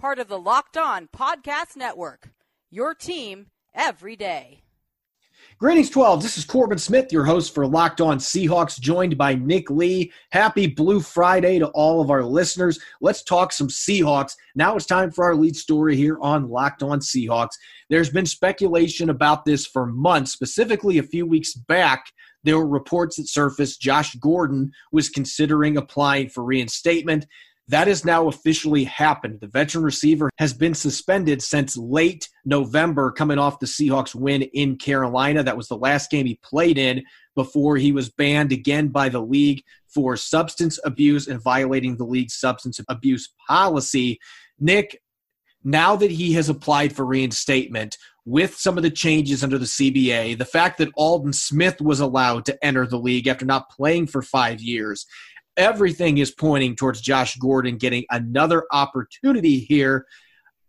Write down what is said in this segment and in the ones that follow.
part of the Locked On Podcast Network. Your team every day. Greetings, 12. This is Corbin Smith, your host for Locked On Seahawks, joined by Nick Lee. Happy Blue Friday to all of our listeners. Let's talk some Seahawks. Now it's time for our lead story here on Locked On Seahawks. There's been speculation about this for months, specifically a few weeks back. There were reports that surfaced Josh Gordon was considering applying for reinstatement. That has now officially happened. The veteran receiver has been suspended since late November, coming off the Seahawks win in Carolina. That was the last game he played in before he was banned again by the league for substance abuse and violating the league's substance abuse policy. Nick, now that he has applied for reinstatement, with some of the changes under the CBA, the fact that Aldon Smith was allowed to enter the league after not playing for five years, everything is pointing towards Josh Gordon getting another opportunity here.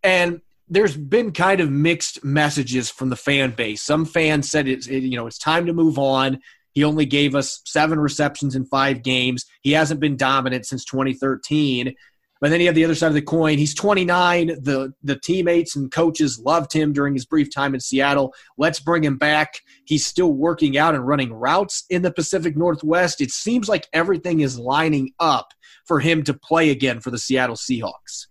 And there's been kind of mixed messages from the fan base. Some fans said it's it, you know it's time to move on. He only gave us seven receptions in five games. He hasn't been dominant since 2013. But then you have the other side of the coin. He's 29. The the teammates and coaches loved him during his brief time in Seattle. Let's bring him back. He's still working out and running routes in the Pacific Northwest. It seems like everything is lining up for him to play again for the Seattle Seahawks.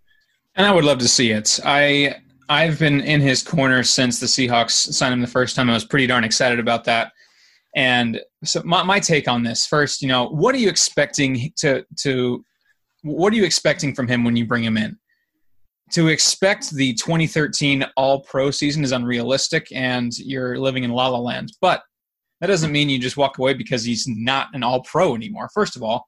And I would love to see it. I I've been in his corner since the Seahawks signed him the first time. I was pretty darn excited about that. And so my, my take on this first, you know, what are you expecting to to what are you expecting from him when you bring him in? To expect the 2013 All Pro season is unrealistic, and you're living in La La Land. But that doesn't mean you just walk away because he's not an All Pro anymore. First of all,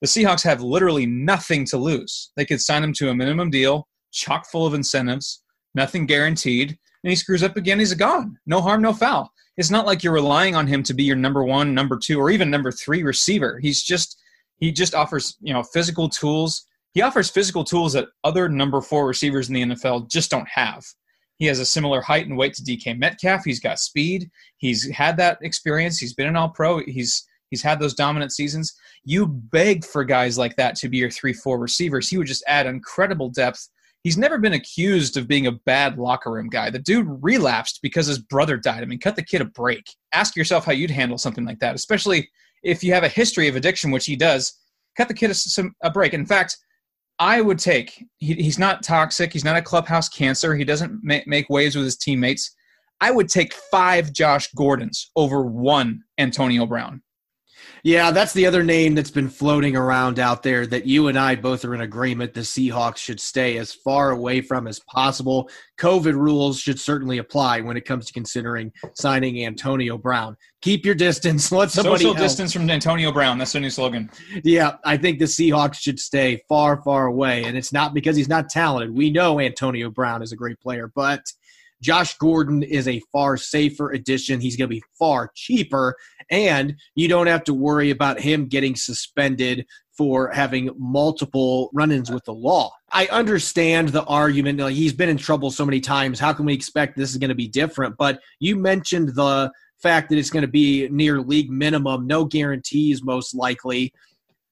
the Seahawks have literally nothing to lose. They could sign him to a minimum deal, chock full of incentives, nothing guaranteed, and he screws up again, he's gone. No harm, no foul. It's not like you're relying on him to be your number one, number two, or even number three receiver. He's just he just offers you know physical tools. He offers physical tools that other number four receivers in the NFL just don't have. He has a similar height and weight to DK Metcalf. He's got speed. He's had that experience. He's been an All Pro. He's he's had those dominant seasons. You beg for guys like that to be your three four receivers. He would just add incredible depth. He's never been accused of being a bad locker room guy. The dude relapsed because his brother died. I mean, cut the kid a break. Ask yourself how you'd handle something like that, especially if you have a history of addiction, which he does, cut the kid a, some, a break. In fact, I would take, he, he's not toxic. He's not a clubhouse cancer. He doesn't make, make waves with his teammates. I would take five Josh Gordons over one Antonio Brown. Yeah, that's the other name that's been floating around out there that you and I both are in agreement the Seahawks should stay as far away from as possible. COVID rules should certainly apply when it comes to considering signing Antonio Brown. Keep your distance. Let somebody social distance from Antonio Brown. That's the new slogan. Yeah, I think the Seahawks should stay far, far away, and it's not because he's not talented. We know Antonio Brown is a great player, but Josh Gordon is a far safer addition. He's going to be far cheaper, and you don't have to worry about him getting suspended for having multiple run-ins with the law. I understand the argument. Like he's been in trouble so many times. How can we expect this is going to be different? But you mentioned the fact that it's going to be near league minimum, no guarantees, most likely.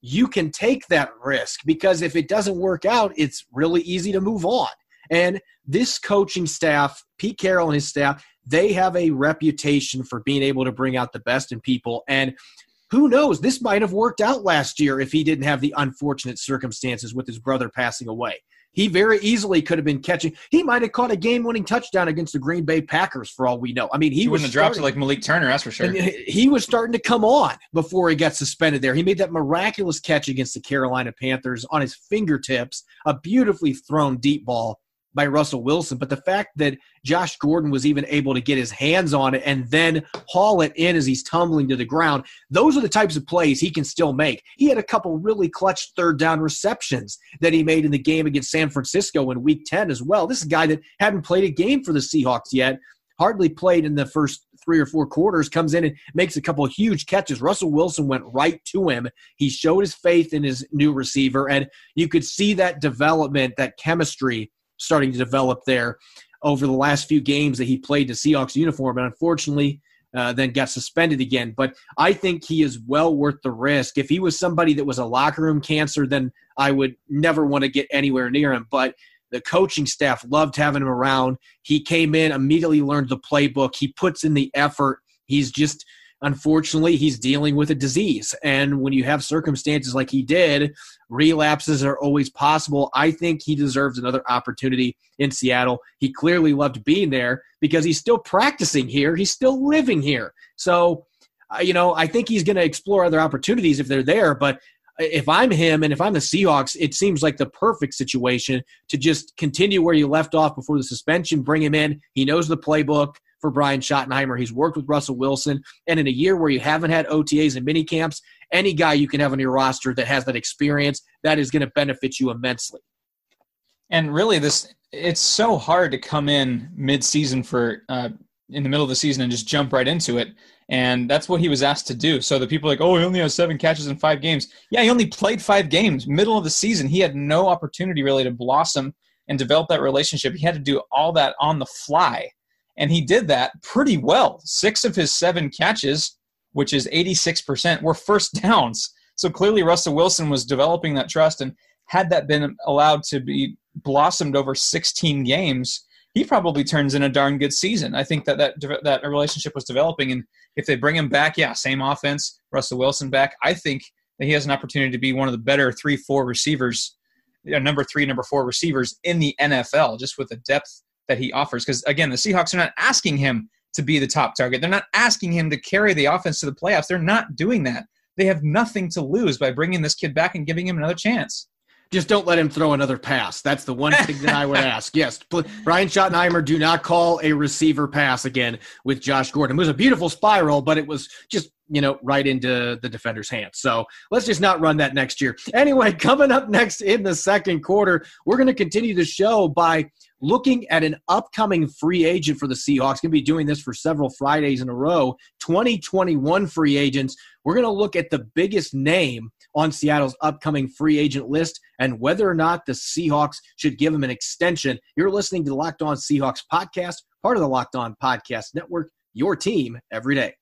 You can take that risk because if it doesn't work out, it's really easy to move on. And this coaching staff, Pete Carroll and his staff, they have a reputation for being able to bring out the best in people. And who knows, this might have worked out last year if he didn't have the unfortunate circumstances with his brother passing away. He very easily could have been catching. He might have caught a game-winning touchdown against the Green Bay Packers, for all we know. I mean, he, he wouldn't have dropped it like Malik Turner, that's for sure. He was starting to come on before he got suspended. There, he made that miraculous catch against the Carolina Panthers on his fingertips, a beautifully thrown deep ball by Russell Wilson, but the fact that Josh Gordon was even able to get his hands on it and then haul it in as he's tumbling to the ground, those are the types of plays he can still make. He had a couple really clutch third down receptions that he made in the game against San Francisco in week 10 as well. This is a guy that hadn't played a game for the Seahawks yet, hardly played in the first three or four quarters, comes in and makes a couple huge catches. Russell Wilson went right to him. He showed his faith in his new receiver, and you could see that development, that chemistry starting to develop there over the last few games that he played the Seahawks uniform, and unfortunately, uh, then got suspended again. But I think he is well worth the risk. If he was somebody that was a locker room cancer, then I would never want to get anywhere near him. But the coaching staff loved having him around. He came in, immediately learned the playbook. He puts in the effort. He's just unfortunately, he's dealing with a disease. And when you have circumstances like he did, relapses are always possible. I think he deserves another opportunity in Seattle. He clearly loved being there because he's still practicing here, he's still living here. So, uh, you know, I think he's going to explore other opportunities if they're there. But if I'm him and if I'm the Seahawks, it seems like the perfect situation to just continue where you left off before the suspension, bring him in. He knows the playbook for Brian Schottenheimer. He's worked with Russell Wilson. And in a year where you haven't had OTAs and mini camps, any guy you can have on your roster that has that experience, that is going to benefit you immensely. And really, this it's so hard to come in mid-season for uh, in the middle of the season and just jump right into it. And that's what he was asked to do. So the people like, oh, he only has seven catches in five games. Yeah, he only played five games. Middle of the season, he had no opportunity really to blossom and develop that relationship. He had to do all that on the fly. And he did that pretty well. Six of his seven catches, which is 86%, were first downs. So clearly, Russell Wilson was developing that trust. And had that been allowed to be blossomed over 16 games, he probably turns in a darn good season. I think that that, that relationship was developing. And if they bring him back, yeah, same offense, Russell Wilson back, I think that he has an opportunity to be one of the better three, four receivers, you know, number three, number four receivers in the NFL, just with the depth that he offers. Because again, the Seahawks are not asking him to be the top target. They're not asking him to carry the offense to the playoffs. They're not doing that. They have nothing to lose by bringing this kid back and giving him another chance. Just don't let him throw another pass. That's the one thing that I would ask. Yes, Brian Schottenheimer, do not call a receiver pass again with Josh Gordon. It was a beautiful spiral, but it was just you know, right into the defender's hands. So let's just not run that next year. Anyway, coming up next in the second quarter, we're going to continue the show by looking at an upcoming free agent for the Seahawks. Going to be doing this for several Fridays in a row. 2021 free agents. We're going to look at the biggest name on Seattle's upcoming free agent list and whether or not the Seahawks should give him an extension. You're listening to the Locked On Seahawks podcast, part of the Locked On Podcast Network, your team every day.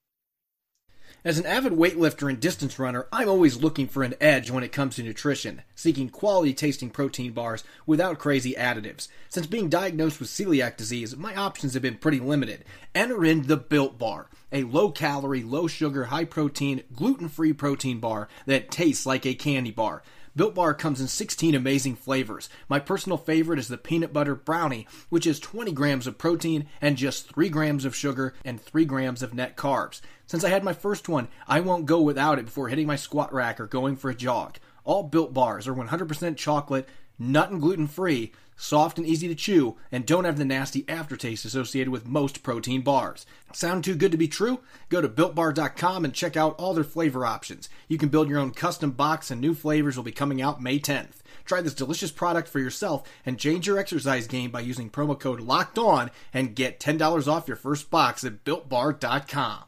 As an avid weightlifter and distance runner, I'm always looking for an edge when it comes to nutrition, seeking quality tasting protein bars without crazy additives. Since being diagnosed with celiac disease, my options have been pretty limited. Enter in the Built Bar, a low calorie, low sugar, high protein, gluten free protein bar that tastes like a candy bar. Built Bar comes in 16 amazing flavors. My personal favorite is the peanut butter brownie, which is 20 grams of protein and just 3 grams of sugar and 3 grams of net carbs. Since I had my first one, I won't go without it before hitting my squat rack or going for a jog. All Built Bars are 100% chocolate, nut and gluten free, soft and easy to chew, and don't have the nasty aftertaste associated with most protein bars. Sound too good to be true? Go to builtbar.com and check out all their flavor options. You can build your own custom box, and new flavors will be coming out May 10th. Try this delicious product for yourself and change your exercise game by using promo code LOCKED ON and get $10 off your first box at builtbar.com.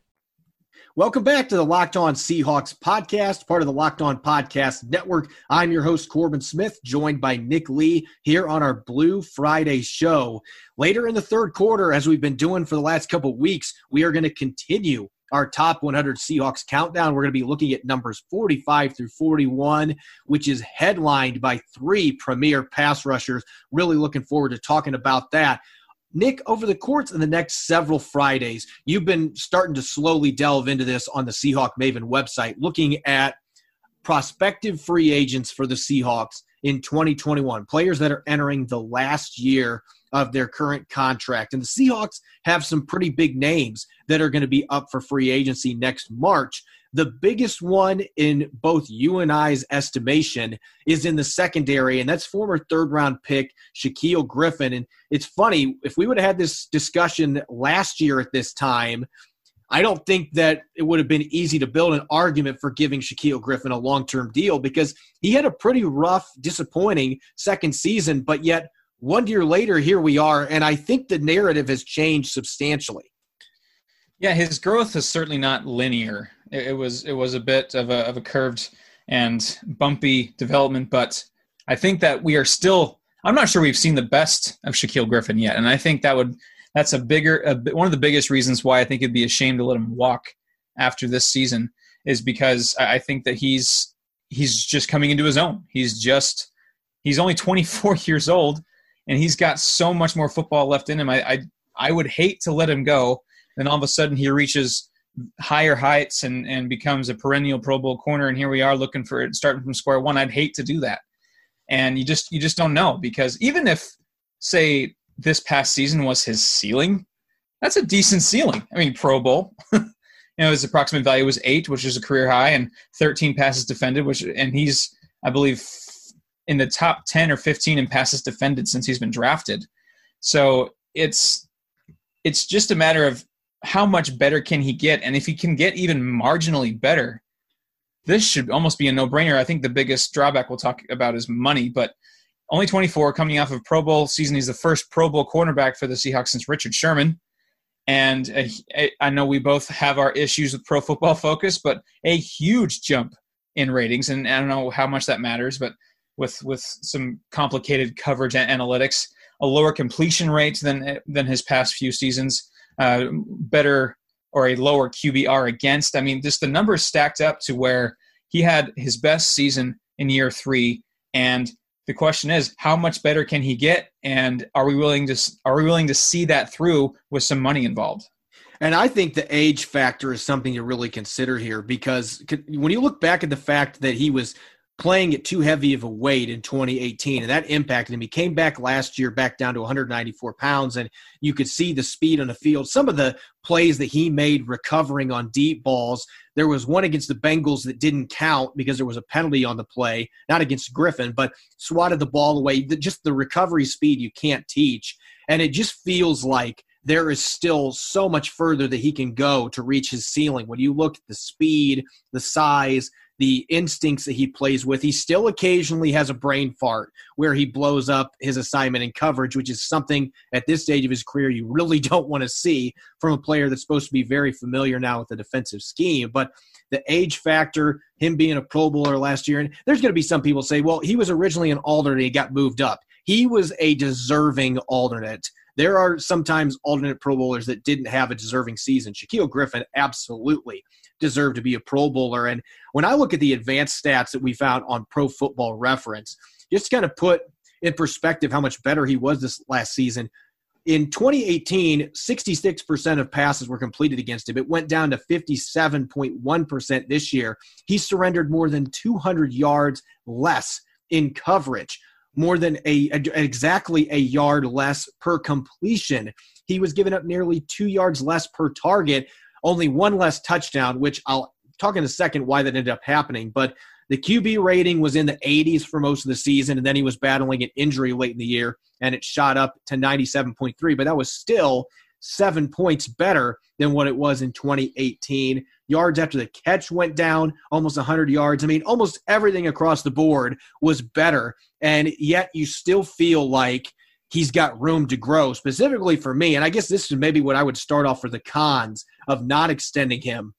Welcome back to the Locked On Seahawks podcast, part of the Locked On Podcast Network. I'm your host, Corbin Smith, joined by Nick Lee here on our Blue Friday show. Later in the third quarter, as we've been doing for the last couple weeks, we are going to continue our top 100 Seahawks countdown. We're going to be looking at numbers 45 through 41, which is headlined by three premier pass rushers. Really looking forward to talking about that. Nick, over the course of the next several Fridays, you've been starting to slowly delve into this on the Seahawk Maven website, looking at prospective free agents for the Seahawks in 2021, players that are entering the last year of their current contract. And the Seahawks have some pretty big names that are going to be up for free agency next March. The biggest one in both you and I's estimation is in the secondary, and that's former third round pick Shaquill Griffin. And it's funny, if we would have had this discussion last year at this time, I don't think that it would have been easy to build an argument for giving Shaquill Griffin a long term deal because he had a pretty rough, disappointing second season, but yet one year later, here we are. And I think the narrative has changed substantially. Yeah, his growth is certainly not linear. It, it was it was a bit of a of a curved and bumpy development, but I think that we are still. I'm not sure we've seen the best of Shaquill Griffin yet, and I think that would that's a bigger a, one of the biggest reasons why I think it'd be a shame to let him walk after this season is because I think that he's he's just coming into his own. He's just he's only 24 years old, and he's got so much more football left in him. I I, I would hate to let him go. Then all of a sudden he reaches higher heights and and becomes a perennial Pro Bowl corner, and here we are looking for it starting from square one. I'd hate to do that, and you just you just don't know because even if say this past season was his ceiling, that's a decent ceiling. I mean, Pro Bowl. you know, his approximate value was eight, which is a career high, and 13 passes defended, which and he's I believe in the top 10 or 15 in passes defended since he's been drafted. So it's it's just a matter of how much better can he get, and if he can get even marginally better, this should almost be a no-brainer. I think the biggest drawback we'll talk about is money, but only 24, coming off of Pro Bowl season. He's the first Pro Bowl cornerback for the Seahawks since Richard Sherman. And uh, I know we both have our issues with Pro Football Focus, but a huge jump in ratings. And I don't know how much that matters, but with with some complicated coverage and analytics, a lower completion rate than than his past few seasons, uh, better or a lower QBR against. I mean, just the numbers stacked up to where he had his best season in year three, and the question is how much better can he get? And are we willing to are we willing to see that through with some money involved? And I think the age factor is something to really consider here because when you look back at the fact that he was playing at too heavy of a weight in 2018, and that impacted him. He came back last year back down to 194 pounds, and you could see the speed on the field. Some of the plays that he made recovering on deep balls. There was one against the Bengals that didn't count because there was a penalty on the play, not against Griffin, but swatted the ball away. Just the recovery speed you can't teach. And it just feels like there is still so much further that he can go to reach his ceiling. When you look at the speed, the size, the instincts that he plays with. He still occasionally has a brain fart where he blows up his assignment and coverage, which is something at this stage of his career you really don't want to see from a player that's supposed to be very familiar now with the defensive scheme. But the age factor, him being a Pro Bowler last year, and there's going to be some people say, well, he was originally an Alder and he got moved up. He was a deserving alternate. There are sometimes alternate Pro Bowlers that didn't have a deserving season. Shaquill Griffin absolutely deserve to be a Pro Bowler. And when I look at the advanced stats that we found on Pro Football Reference, just to kind of put in perspective how much better he was this last season. In 2018, 66% of passes were completed against him. It went down to 57.1% this year. He surrendered more than 200 yards less in coverage, more than a, a exactly a yard less per completion. He was giving up nearly two yards less per target only one less touchdown, which I'll talk in a second why that ended up happening. But the QB rating was in the 80s for most of the season, and then he was battling an injury late in the year, and it shot up to 97.3. But that was still seven points better than what it was in 2018. Yards after the catch went down almost 100 yards. I mean, almost everything across the board was better, and yet you still feel like he's got room to grow specifically for me. And I guess this is maybe what I would start off for the cons of not extending him.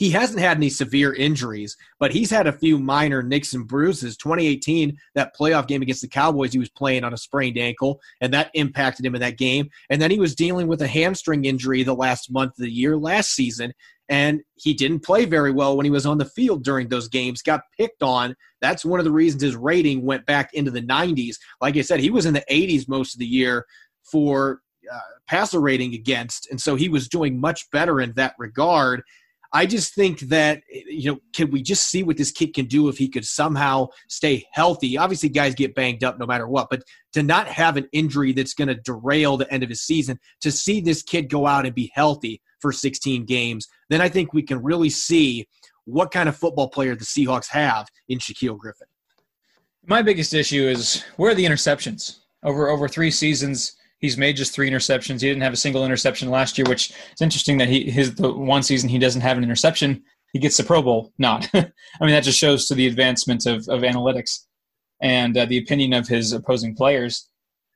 He hasn't had any severe injuries, but he's had a few minor nicks and bruises. 2018, that playoff game against the Cowboys, he was playing on a sprained ankle, and that impacted him in that game. And then he was dealing with a hamstring injury the last month of the year last season, and he didn't play very well when he was on the field during those games, got picked on. That's one of the reasons his rating went back into the 90s. Like I said, he was in the 80s most of the year for uh, passer rating against, and so he was doing much better in that regard. I just think that you know, can we just see what this kid can do if he could somehow stay healthy? Obviously, guys get banged up no matter what, but to not have an injury that's going to derail the end of his season, to see this kid go out and be healthy for 16 games, then I think we can really see what kind of football player the Seahawks have in Shaquill Griffin. My biggest issue is where are the interceptions over over three seasons? He's made just three interceptions. He didn't have a single interception last year, which is interesting that he his the one season he doesn't have an interception. He gets the Pro Bowl. Not. I mean, that just shows to the advancement of, of analytics and uh, the opinion of his opposing players.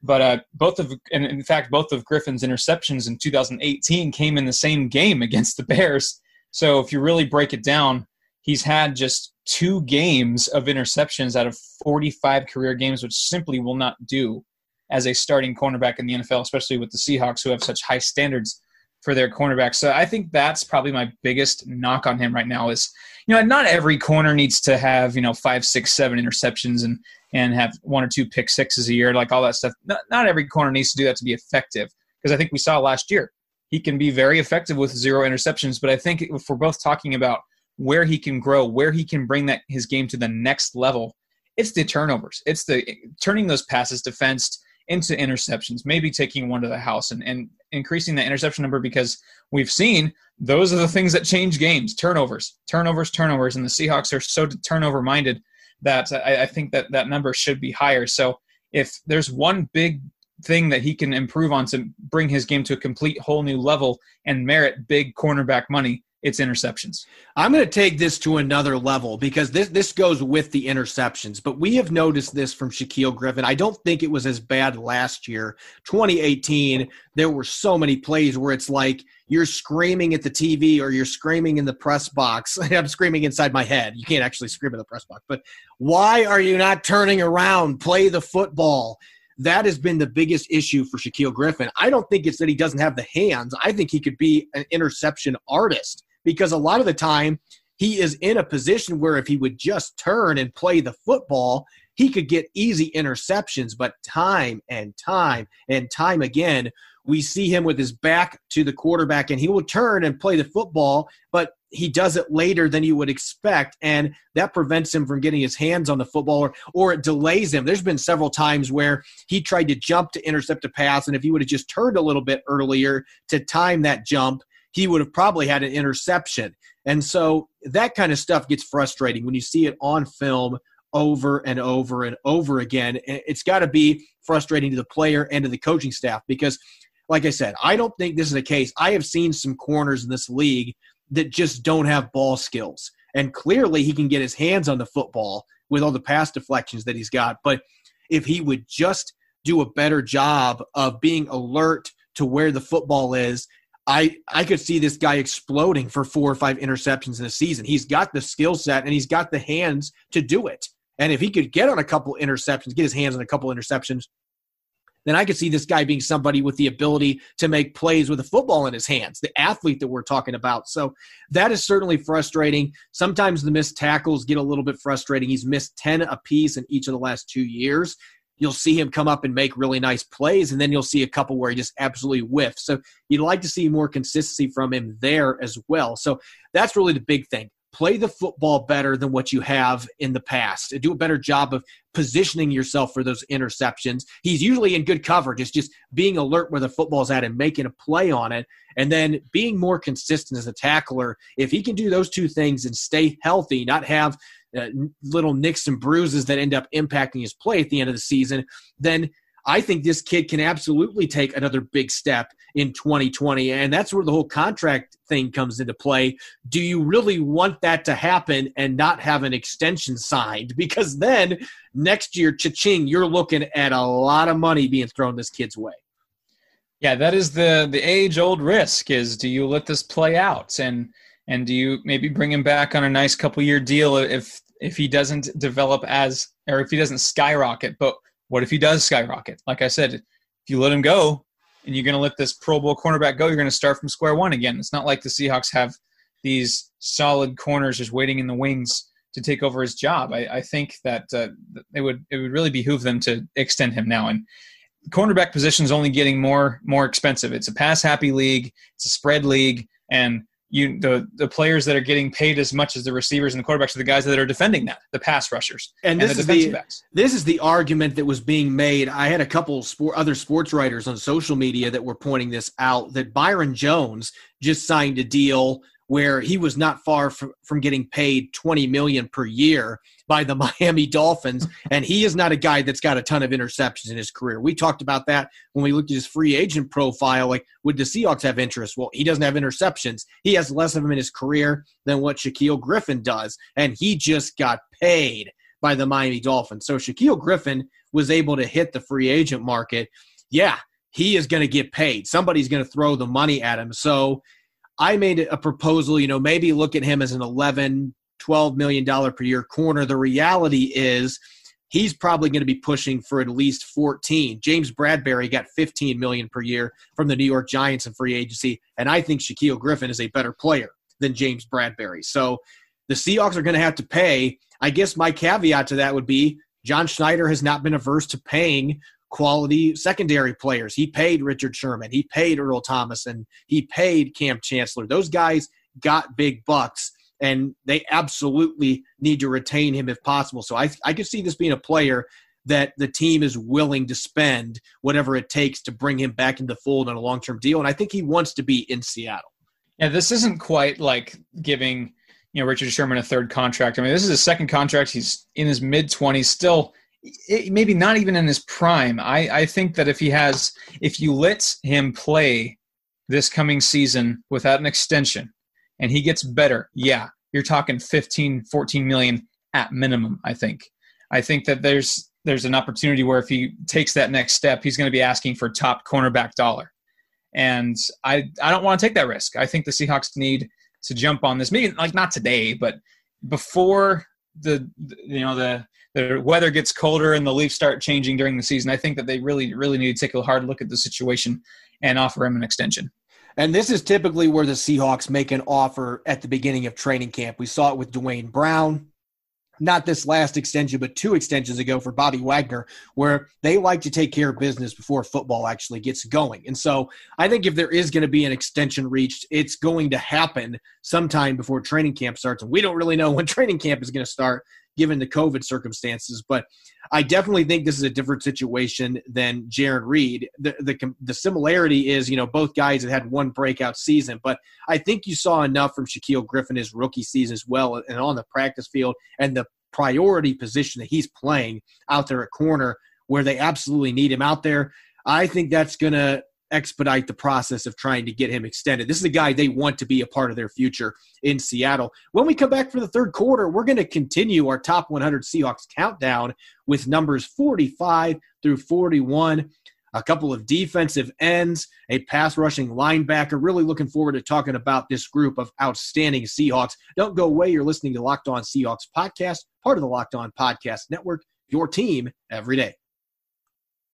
But uh, both of, and in fact, both of Griffin's interceptions in 2018 came in the same game against the Bears. So if you really break it down, he's had just two games of interceptions out of 45 career games, which simply will not do as a starting cornerback in the NFL, especially with the Seahawks who have such high standards for their cornerbacks. So I think that's probably my biggest knock on him right now is, you know, not every corner needs to have, you know, five, six, seven interceptions and and have one or two pick sixes a year, like all that stuff. Not, not every corner needs to do that to be effective. Because I think we saw last year he can be very effective with zero interceptions. But I think if we're both talking about where he can grow, where he can bring that his game to the next level, it's the turnovers. It's the turning those passes defensed into interceptions, maybe taking one to the house and, and increasing the interception number because we've seen those are the things that change games turnovers, turnovers, turnovers. And the Seahawks are so turnover minded that I, I think that that number should be higher. So if there's one big thing that he can improve on to bring his game to a complete whole new level and merit big cornerback money, it's interceptions. I'm going to take this to another level because this this goes with the interceptions. But we have noticed this from Shaquill Griffin. I don't think it was as bad last year. 2018, there were so many plays where it's like you're screaming at the TV or you're screaming in the press box. I'm screaming inside my head. You can't actually scream in the press box. But why are you not turning around? Play the football. That has been the biggest issue for Shaquill Griffin. I don't think it's that he doesn't have the hands. I think he could be an interception artist because a lot of the time he is in a position where if he would just turn and play the football, he could get easy interceptions. But time and time and time again, we see him with his back to the quarterback and he will turn and play the football, but he does it later than you would expect. And that prevents him from getting his hands on the football or, or it delays him. There's been several times where he tried to jump to intercept a pass. And if he would have just turned a little bit earlier to time that jump, he would have probably had an interception. And so that kind of stuff gets frustrating when you see it on film over and over and over again. It's got to be frustrating to the player and to the coaching staff because, like I said, I don't think this is a case. I have seen some corners in this league that just don't have ball skills. And clearly, he can get his hands on the football with all the pass deflections that he's got. But if he would just do a better job of being alert to where the football is I I could see this guy exploding for four or five interceptions in a season. He's got the skill set and he's got the hands to do it. And if he could get on a couple interceptions, get his hands on a couple interceptions, then I could see this guy being somebody with the ability to make plays with a football in his hands, the athlete that we're talking about. So that is certainly frustrating. Sometimes the missed tackles get a little bit frustrating. He's missed 10 apiece in each of the last two years you'll see him come up and make really nice plays, and then you'll see a couple where he just absolutely whiffs. So you'd like to see more consistency from him there as well. So that's really the big thing. Play the football better than what you have in the past. Do a better job of positioning yourself for those interceptions. He's usually in good coverage. It's just being alert where the football's at and making a play on it. And then being more consistent as a tackler. If he can do those two things and stay healthy, not have uh, little nicks and bruises that end up impacting his play at the end of the season, then I think this kid can absolutely take another big step in 2020. And that's where the whole contract thing comes into play. Do you really want that to happen and not have an extension signed? Because then next year, cha-ching, you're looking at a lot of money being thrown this kid's way. Yeah, that is the the age old risk is do you let this play out? And And do you maybe bring him back on a nice couple year deal if if he doesn't develop as or if he doesn't skyrocket? But what if he does skyrocket? Like I said, if you let him go and you're going to let this Pro Bowl cornerback go, you're going to start from square one again. It's not like the Seahawks have these solid corners just waiting in the wings to take over his job. I, I think that uh, it would it would really behoove them to extend him now. And cornerback position is only getting more more expensive. It's a pass happy league. It's a spread league, and you the the players that are getting paid as much as the receivers and the quarterbacks are the guys that are defending that, the pass rushers and, and this the is defensive the backs. this is the argument that was being made. I had a couple sport, other sports writers on social media that were pointing this out that Byron Jones just signed a deal where he was not far from, from getting paid 20 million per year by the Miami Dolphins and he is not a guy that's got a ton of interceptions in his career. We talked about that when we looked at his free agent profile like would the Seahawks have interest? Well, he doesn't have interceptions. He has less of them in his career than what Shaquill Griffin does and he just got paid by the Miami Dolphins. So Shaquill Griffin was able to hit the free agent market. Yeah, he is going to get paid. Somebody's going to throw the money at him. So I made a proposal, you know, maybe look at him as an 11, 12 million dollar per year corner. The reality is he's probably going to be pushing for at least 14. James Bradberry got 15 million per year from the New York Giants in free agency, and I think Shaquill Griffin is a better player than James Bradberry. So the Seahawks are going to have to pay. I guess my caveat to that would be John Schneider has not been averse to paying quality secondary players. He paid Richard Sherman, he paid Earl Thomas, and he paid Kam Chancellor. Those guys got big bucks, and they absolutely need to retain him if possible. So I, I could see this being a player that the team is willing to spend whatever it takes to bring him back into the fold on a long term deal. And I think he wants to be in Seattle. Yeah, this isn't quite like giving you know Richard Sherman a third contract. I mean, this is his second contract. He's in his mid twenties, still it, maybe not even in his prime. I, I think that if he has, if you let him play this coming season without an extension and he gets better, yeah, you're talking 15, 14 million at minimum, I think. I think that there's there's an opportunity where if he takes that next step, he's going to be asking for top cornerback dollar. And I I don't want to take that risk. I think the Seahawks need to jump on this. Maybe like not today, but before the you know the the weather gets colder and the leaves start changing during the season, I think that they really, really need to take a hard look at the situation and offer him an extension. And this is typically where the Seahawks make an offer at the beginning of training camp. We saw it with Duane Brown, not this last extension, but two extensions ago for Bobby Wagner, where they like to take care of business before football actually gets going. And so I think if there is going to be an extension reached, it's going to happen sometime before training camp starts. And we don't really know when training camp is going to start given the COVID circumstances. But I definitely think this is a different situation than Jarran Reed. The, the the similarity is, you know, both guys have had one breakout season, but I think you saw enough from Shaquill Griffin his rookie season as well, and on the practice field and the priority position that he's playing out there at corner where they absolutely need him out there. I think that's going to expedite the process of trying to get him extended. This is a guy they want to be a part of their future in Seattle. When we come back for the third quarter, we're going to continue our top 100 Seahawks countdown with numbers 45 through 41. A couple of defensive ends, a pass rushing linebacker. Really looking forward to talking about this group of outstanding Seahawks. Don't go away. You're listening to Locked On Seahawks podcast, part of the Locked On Podcast Network, your team every day.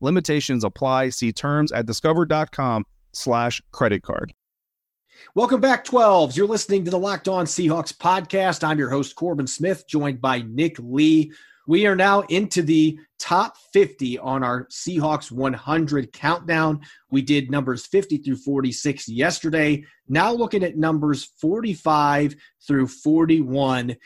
Limitations apply. See terms at discover.com slash credit card. Welcome back, 12s. You're listening to the Locked On Seahawks podcast. I'm your host, Corbin Smith, joined by Nick Lee. We are now into the top 50 on our Seahawks 100 countdown. We did numbers 50 through 46 yesterday. Now looking at numbers 45 through 41.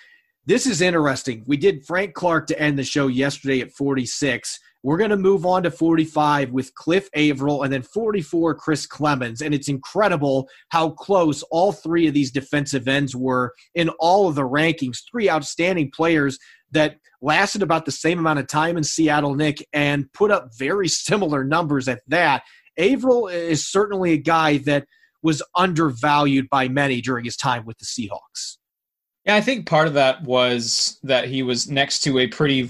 This is interesting. We did Frank Clark to end the show yesterday at 46. We're going to move on to 45 with Cliff Avril and then 44 Chris Clemons. And it's incredible how close all three of these defensive ends were in all of the rankings. Three outstanding players that lasted about the same amount of time in Seattle, Nick, and put up very similar numbers at that. Avril is certainly a guy that was undervalued by many during his time with the Seahawks. Yeah, I think part of that was that he was next to a pretty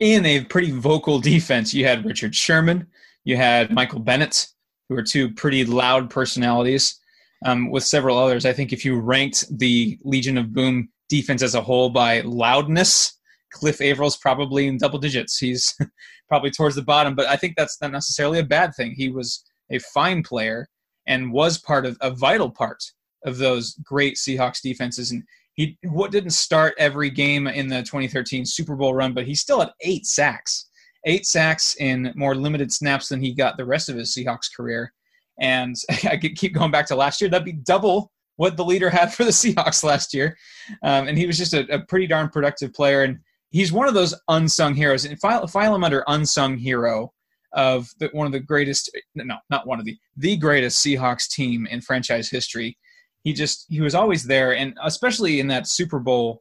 in a pretty vocal defense. You had Richard Sherman, you had Michael Bennett, who are two pretty loud personalities, um, with several others. I think if you ranked the Legion of Boom defense as a whole by loudness, Cliff Avril's probably in double digits. He's probably towards the bottom, but I think that's not necessarily a bad thing. He was a fine player and was part of a vital part of those great Seahawks defenses. And he what didn't start every game in the 2013 Super Bowl run, but he still had eight sacks, eight sacks in more limited snaps than he got the rest of his Seahawks career. And I could keep going back to last year. That'd be double what the leader had for the Seahawks last year. Um, and he was just a, a, pretty darn productive player. And he's one of those unsung heroes. And file, file him under unsung hero of the, one of the greatest, no, not one of the, the greatest Seahawks team in franchise history he just he was always there, and especially in that Super Bowl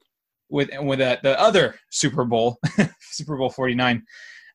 with with that, the other Super Bowl, Super Bowl forty nine.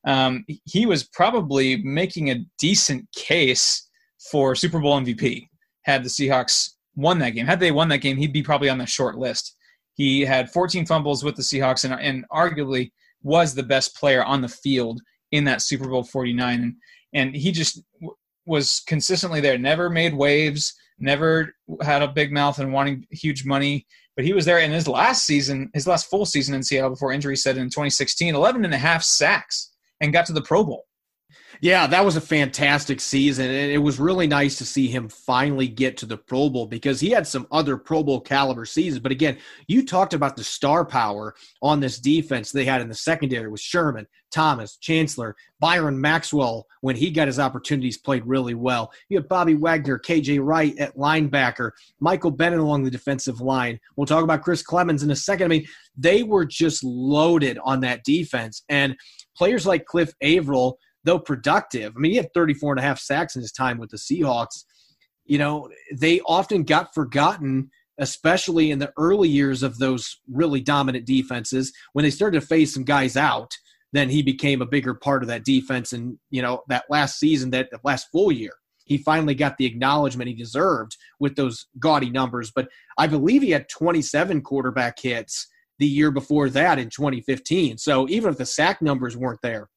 Um, he was probably making a decent case for Super Bowl MVP. Had the Seahawks won that game, had they won that game, he'd be probably on the short list. He had 14 fumbles with the Seahawks, and, and arguably was the best player on the field in that Super Bowl 49. And, and he just w- was consistently there, never made waves, never had a big mouth and wanting huge money. But he was there in his last season, his last full season in Seattle before injury set in 2016, 11 and a half sacks and got to the Pro Bowl. Yeah, that was a fantastic season. And it was really nice to see him finally get to the Pro Bowl because he had some other Pro Bowl caliber seasons. But again, you talked about the star power on this defense they had in the secondary with Sherman, Thomas, Chancellor, Byron Maxwell, when he got his opportunities, played really well. You have Bobby Wagner, KJ Wright at linebacker, Michael Bennett along the defensive line. We'll talk about Chris Clemons in a second. I mean, they were just loaded on that defense. And players like Cliff Avril – though productive, I mean, he had 34 and a half sacks in his time with the Seahawks. You know, they often got forgotten, especially in the early years of those really dominant defenses. When they started to phase some guys out, then he became a bigger part of that defense. And, you know, that last season, that last full year, he finally got the acknowledgement he deserved with those gaudy numbers. But I believe he had 27 quarterback hits the year before that in 2015. So even if the sack numbers weren't there,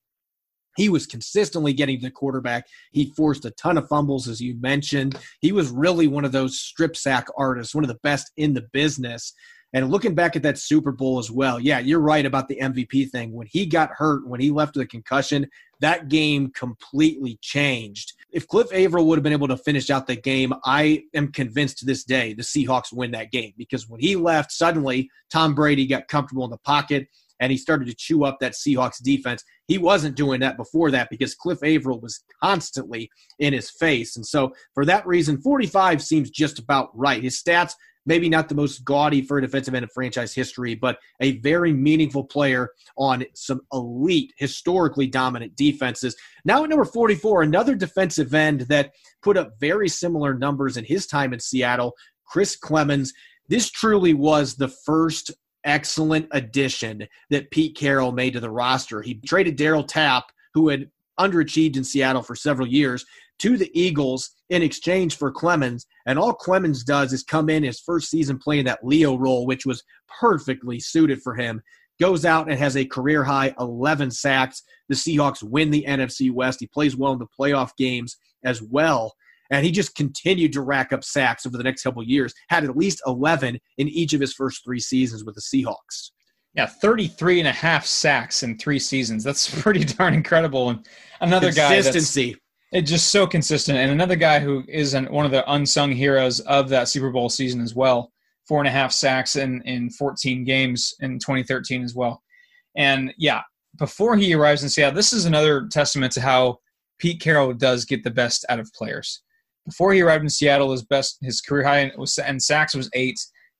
he was consistently getting the quarterback. He forced a ton of fumbles, as you mentioned. He was really one of those strip sack artists, one of the best in the business. And looking back at that Super Bowl as well, yeah, you're right about the MVP thing. When he got hurt, when he left with a concussion, that game completely changed. If Cliff Avril would have been able to finish out the game, I am convinced to this day the Seahawks win that game because when he left, suddenly Tom Brady got comfortable in the pocket and he started to chew up that Seahawks defense. He wasn't doing that before that because Cliff Avril was constantly in his face. And so, for that reason, 45 seems just about right. His stats, maybe not the most gaudy for a defensive end in franchise history, but a very meaningful player on some elite, historically dominant defenses. Now at number 44, another defensive end that put up very similar numbers in his time in Seattle, Chris Clemons This truly was the first excellent addition that Pete Carroll made to the roster. He traded Darryl Tapp, who had underachieved in Seattle for several years, to the Eagles in exchange for Clemons. And all Clemons does is come in his first season playing that Leo role, which was perfectly suited for him. Goes out and has a career high 11 sacks. The Seahawks win the NFC West. He plays well in the playoff games as well and he just continued to rack up sacks over the next couple years. Had at least 11 in each of his first three seasons with the Seahawks. Yeah, 33 and a half sacks in three seasons. That's pretty darn incredible. And another guy that's it's just so consistent. And another guy who is an, one of the unsung heroes of that Super Bowl season as well. Four and a half sacks in, in 14 games in 2013 as well. And yeah, before he arrives in Seattle, this is another testament to how Pete Carroll does get the best out of players. Before he arrived in Seattle, his best his career high and sacks was eight,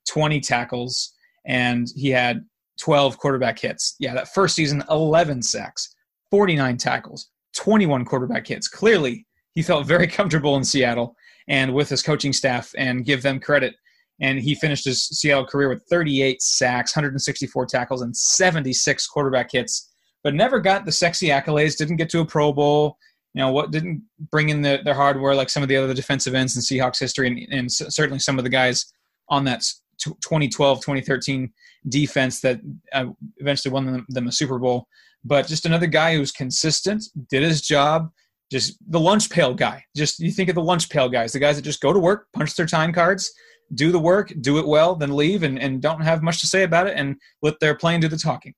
20 tackles, and he had 12 quarterback hits. Yeah, that first season, 11 sacks, 49 tackles, 21 quarterback hits. Clearly, he felt very comfortable in Seattle and with his coaching staff and give them credit. And he finished his Seattle career with 38 sacks, 164 tackles, and 76 quarterback hits, but never got the sexy accolades, didn't get to a Pro Bowl. You know, what didn't bring in the, their hardware like some of the other defensive ends in Seahawks history, and, and certainly some of the guys on that 2012 2013 defense that uh, eventually won them, them a Super Bowl. But just another guy who was consistent, did his job, just the lunch pail guy. Just you think of the lunch pail guys, the guys that just go to work, punch their time cards, do the work, do it well, then leave and, and don't have much to say about it and let their plane do the talking.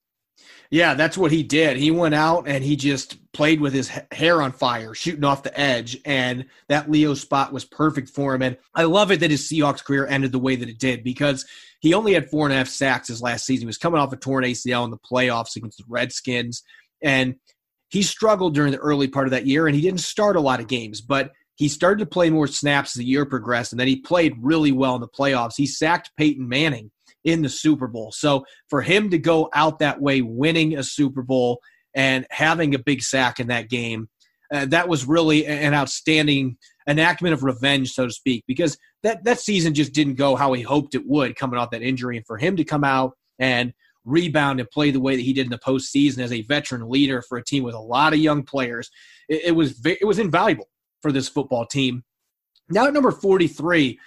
Yeah, that's what he did. He went out and he just played with his hair on fire, shooting off the edge, and that Leo spot was perfect for him. And I love it that his Seahawks career ended the way that it did because he only had four and a half sacks his last season. He was coming off a torn ACL in the playoffs against the Redskins, and he struggled during the early part of that year, and he didn't start a lot of games, but he started to play more snaps as the year progressed, and then he played really well in the playoffs. He sacked Peyton Manning in the Super Bowl. So for him to go out that way, winning a Super Bowl and having a big sack in that game, uh, that was really an outstanding enactment of revenge, so to speak, because that, that season just didn't go how he hoped it would coming off that injury. And for him to come out and rebound and play the way that he did in the postseason as a veteran leader for a team with a lot of young players, it, it was it was invaluable for this football team. Now at number 43,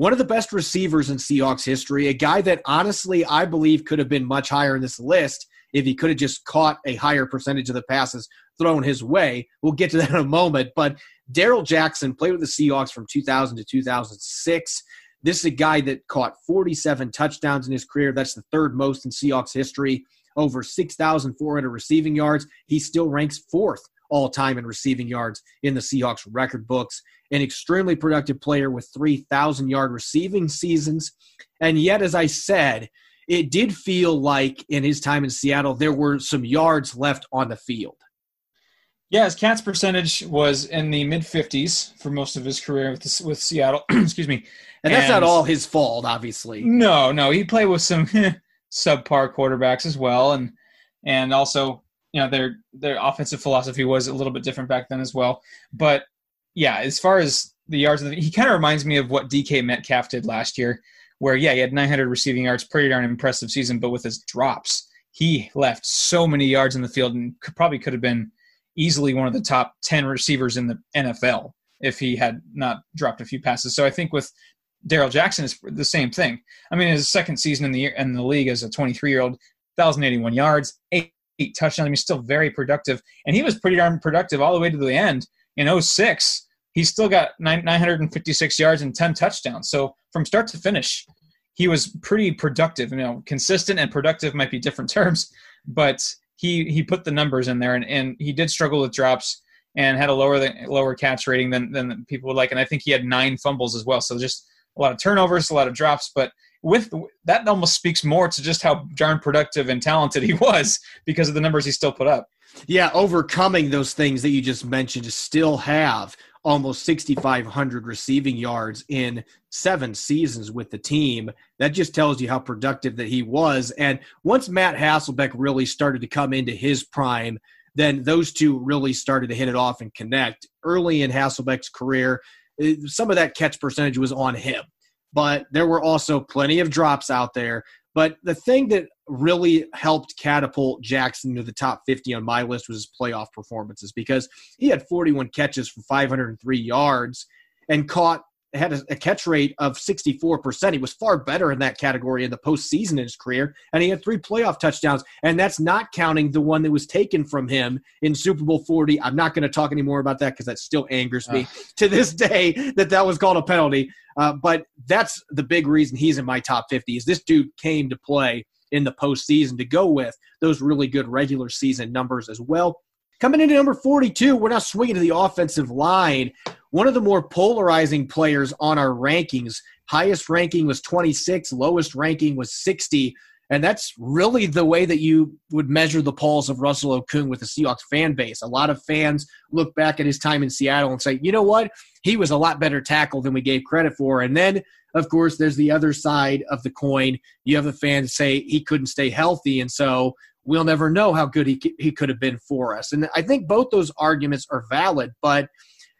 one of the best receivers in Seahawks history, a guy that honestly I believe could have been much higher in this list if he could have just caught a higher percentage of the passes thrown his way. We'll get to that in a moment. But Darrell Jackson played with the Seahawks from 2000 to 2006. This is a guy that caught 47 touchdowns in his career. That's the third most in Seahawks history. Over 6,400 receiving yards. He still ranks fourth all time in receiving yards in the Seahawks record books an extremely productive player with 3,000 yard receiving seasons. And yet, as I said, it did feel like in his time in Seattle, there were some yards left on the field. Yeah, his catch percentage was in the mid 50s for most of his career with, with Seattle. Excuse me. And that's and, not all his fault, obviously. No, no. He played with some subpar quarterbacks as well. And and also, you know, their their offensive philosophy was a little bit different back then as well. But yeah, as far as the yards, he kind of reminds me of what DK Metcalf did last year, where yeah, he had 900 receiving yards, pretty darn impressive season, but with his drops, he left so many yards in the field and could, probably could have been easily one of the top 10 receivers in the NFL if he had not dropped a few passes. So I think with Darrell Jackson is the same thing. I mean, his second season in the year, in the league as a 23 year old, 1,081 yards, eight, eight touchdowns. I mean, still very productive, and he was pretty darn productive all the way to the end in 06, he still got 956 yards and 10 touchdowns. So from start to finish, he was pretty productive. You know, consistent and productive might be different terms, but he he put the numbers in there, and, and he did struggle with drops and had a lower than, lower catch rating than than people would like. And I think he had nine fumbles as well. So just a lot of turnovers, a lot of drops, but with that almost speaks more to just how darn productive and talented he was because of the numbers he still put up. Yeah, overcoming those things that you just mentioned to still have almost 6,500 receiving yards in seven seasons with the team. That just tells you how productive that he was. And once Matt Hasselbeck really started to come into his prime, then those two really started to hit it off and connect. Early in Hasselbeck's career, eh, some of that catch percentage was on him, but there were also plenty of drops out there. But the thing that really helped catapult Jackson to the top 50 on my list was his playoff performances because he had 41 catches for 503 yards and caught had a, a, catch rate of 64%. He was far better in that category in the postseason in his career, and he had three playoff touchdowns. And that's not counting the one that was taken from him in Super Bowl 40. I'm not going to talk anymore about that because that still angers me uh. to this day that that was called a penalty. Uh, but that's the big reason he's in my top 50 is this dude came to play in the postseason to go with those really good regular season numbers as well. Coming into number 42, we're now swinging to the offensive line. One of the more polarizing players on our rankings. Highest ranking was 26, lowest ranking was 60. And that's really the way that you would measure the pulse of Russell Okung with the Seahawks fan base. A lot of fans look back at his time in Seattle and say, you know what? He was a lot better tackle than we gave credit for. And then, of course, there's the other side of the coin. You have the fans say he couldn't stay healthy. And so we'll never know how good he, he could have been for us. And I think both those arguments are valid. But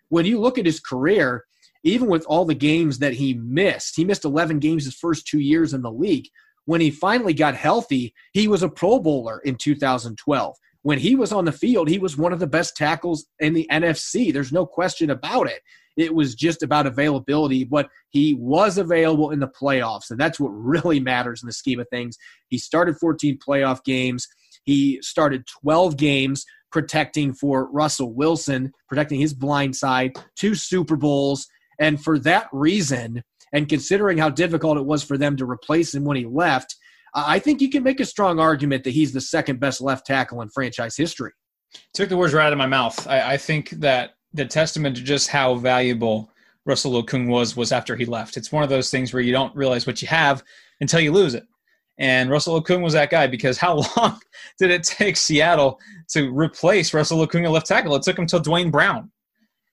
when you look at his career, even with all the games that he missed, he missed 11 games his first two years in the league when he finally got healthy, he was a Pro Bowler in 2012. When he was on the field, he was one of the best tackles in the NFC. There's no question about it. It was just about availability, but he was available in the playoffs, and that's what really matters in the scheme of things. He started 14 playoff games. He started 12 games protecting for Russell Wilson, protecting his blind side, two Super Bowls. And for that reason, and considering how difficult it was for them to replace him when he left, I think you can make a strong argument that he's the second best left tackle in franchise history. Took the words right out of my mouth. I, I think that the testament to just how valuable Russell Okung was was after he left. It's one of those things where you don't realize what you have until you lose it. And Russell Okung was that guy because how long did it take Seattle to replace Russell Okung at left tackle? It took him till Duane Brown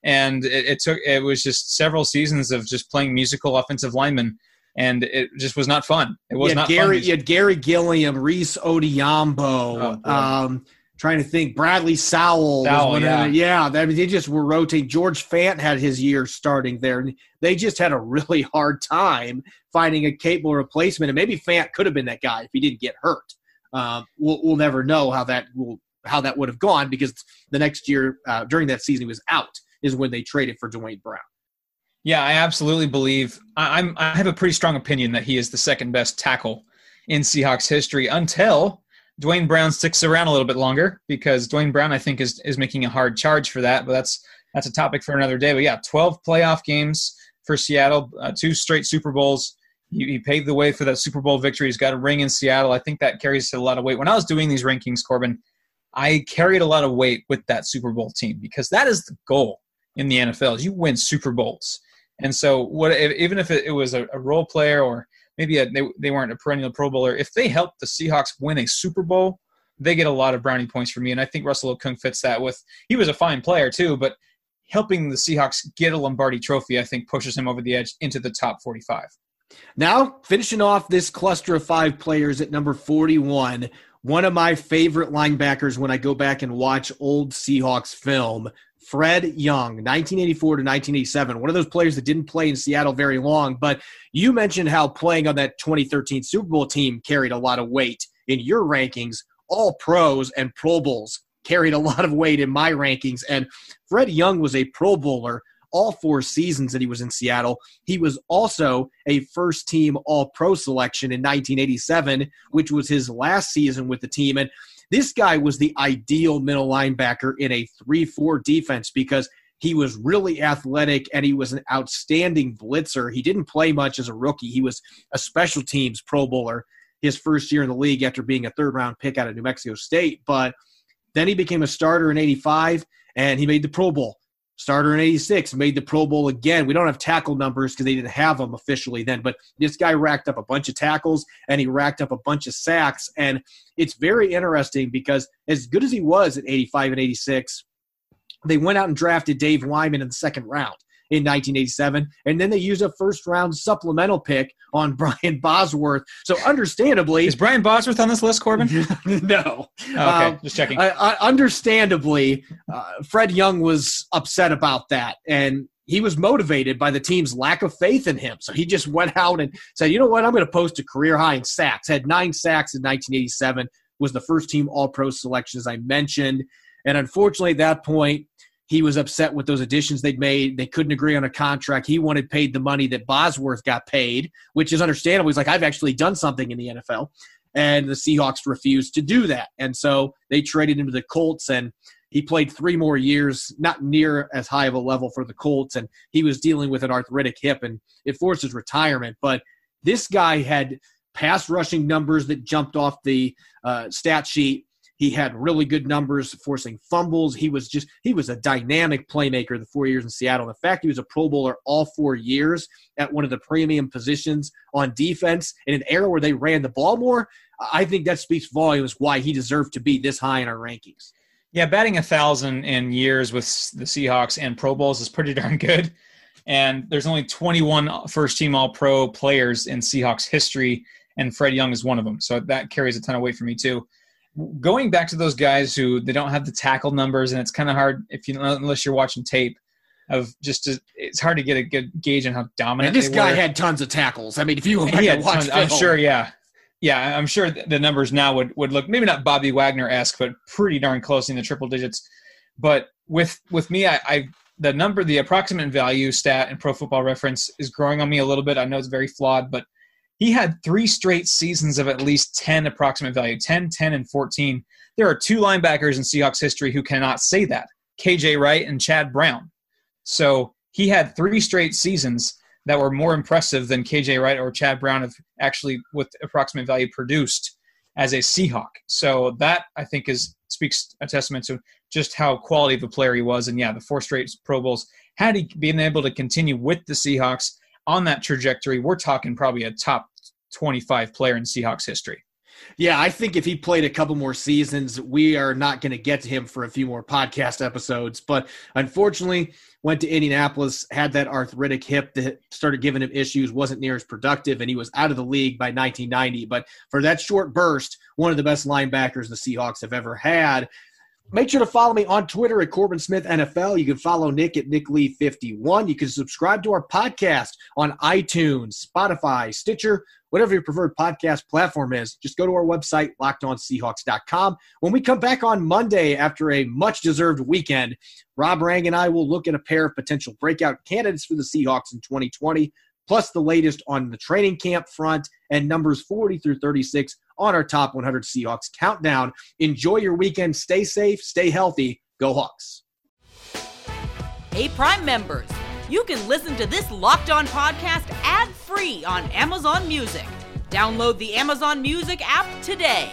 and it, it, took it was just several seasons of just playing musical offensive linemen and it just was not fun it was not gary fun. you had Garry Gilliam Rees Odhiambo oh, um, trying to think bradley sowell, sowell yeah, yeah I mean, they just were rotating george fant had his year starting there and they just had a really hard time finding a capable replacement and maybe fant could have been that guy if he didn't get hurt um, we'll, we'll never know how that will how that would have gone because the next year uh, during that season he was out is when they traded for Duane Brown. Yeah, I absolutely believe I'm. I have a pretty strong opinion that he is the second best tackle in Seahawks history until Duane Brown sticks around a little bit longer because Duane Brown I think is is making a hard charge for that. But that's that's a topic for another day. But yeah, 12 playoff games for Seattle, uh, two straight Super Bowls. He, he, paved the way for that Super Bowl victory. He's got a ring in Seattle. I think that carries a lot of weight. When I was doing these rankings, Corbin, I carried a lot of weight with that Super Bowl team because that is the goal in the NFL is you win Super Bowls. And so, what if, even if it, it was a, a, role player or maybe a, they, they weren't a perennial Pro Bowler, if they helped the Seahawks win a Super Bowl, they get a lot of brownie points for me. And I think Russell Okung fits that with, he was a fine player too, but helping the Seahawks get a Lombardi trophy, I think pushes him over the edge into the top 45. Now, finishing off this cluster of five players at number 41, one of my favorite linebackers when I go back and watch old Seahawks film, Fred Young, 1984 to 1987, one of those players that didn't play in Seattle very long. But you mentioned how playing on that 2013 Super Bowl team carried a lot of weight in your rankings. All pros and Pro Bowls carried a lot of weight in my rankings. And Fred Young was a Pro Bowler all four seasons that he was in Seattle. He was also a first team All Pro selection in 1987, which was his last season with the team. And this guy was the ideal middle linebacker in a 3 4 defense because he was really athletic and he was an outstanding blitzer. He didn't play much as a rookie. He was a special teams Pro Bowler his first year in the league after being a third round pick out of New Mexico State. But then he became a starter in 85 and he made the Pro Bowl starter in 86, made the Pro Bowl again. We don't have tackle numbers because they didn't have them officially then, but this guy racked up a bunch of tackles and he racked up a bunch of sacks. And it's very interesting because as good as he was at 85 and 86, they went out and drafted Dave Wyman in the second round in 1987. And then they used a first round supplemental pick on Brian Bosworth. So, understandably. Is Brian Bosworth on this list, Corbin? no. Oh, okay, um, just checking. Uh, understandably, uh, Fred Young was upset about that. And he was motivated by the team's lack of faith in him. So he just went out and said, you know what, I'm going to post a career high in sacks. Had nine sacks in 1987, was the first team All Pro selection, as I mentioned. And unfortunately, at that point, he was upset with those additions they'd made. They couldn't agree on a contract. He wanted paid the money that Bosworth got paid, which is understandable. He's like, I've actually done something in the NFL. And the Seahawks refused to do that. And so they traded him to the Colts, and he played three more years, not near as high of a level for the Colts. And he was dealing with an arthritic hip, and it forced his retirement. But this guy had pass rushing numbers that jumped off the uh, stat sheet He had really good numbers, forcing fumbles. He was just he was a dynamic playmaker the four years in Seattle. The fact he was a Pro Bowler all four years at one of the premium positions on defense in an era where they ran the ball more, I think that speaks volumes why he deserved to be this high in our rankings. Yeah, batting a thousand in years with the Seahawks and Pro Bowls is pretty darn good. And there's only 21 first team All Pro players in Seahawks history, and Fred Young is one of them. So that carries a ton of weight for me too. Going back to those guys who they don't have the tackle numbers, and it's kind of hard if you unless you're watching tape of just to, it's hard to get a good gauge on how dominant. And this guy were. had tons of tackles. I mean, if you went back and had watched I'm sure, yeah, yeah, I'm sure the numbers now would would look maybe not Bobby Wagner esque, but pretty darn close in the triple digits. But with with me, I, I the number, the approximate value stat in Pro Football Reference is growing on me a little bit. I know it's very flawed, but he had three straight seasons of at least 10 approximate value 10, 10, and 14. There are two linebackers in Seahawks history who cannot say that KJ Wright and Chad Brown. So he had three straight seasons that were more impressive than KJ Wright or Chad Brown have actually, with approximate value, produced as a Seahawk. So that I think is speaks a testament to just how quality of a player he was. And yeah, the four straight Pro Bowls. Had he been able to continue with the Seahawks on that trajectory, we're talking probably a top 25 player in Seahawks history. Yeah, I think if he played a couple more seasons, we are not going to get to him for a few more podcast episodes. But unfortunately, went to Indianapolis, had that arthritic hip that started giving him issues, wasn't near as productive, and he was out of the league by 1990. But for that short burst, one of the best linebackers the Seahawks have ever had. Make sure to follow me on Twitter at Corbin Smith NFL. You can follow Nick at Nick Lee 51. You can subscribe to our podcast on iTunes, Spotify, Stitcher, whatever your preferred podcast platform is. Just go to our website, lockedonseahawks.com. When we come back on Monday after a much deserved weekend, Rob Rang and I will look at a pair of potential breakout candidates for the Seahawks in 2020, plus the latest on the training camp front and numbers 40 through 36 on our top 100 Seahawks countdown. Enjoy your weekend. Stay safe, stay healthy. Go Hawks. Hey, Prime members, you can listen to this Locked On podcast ad free on Amazon Music. Download the Amazon Music app today.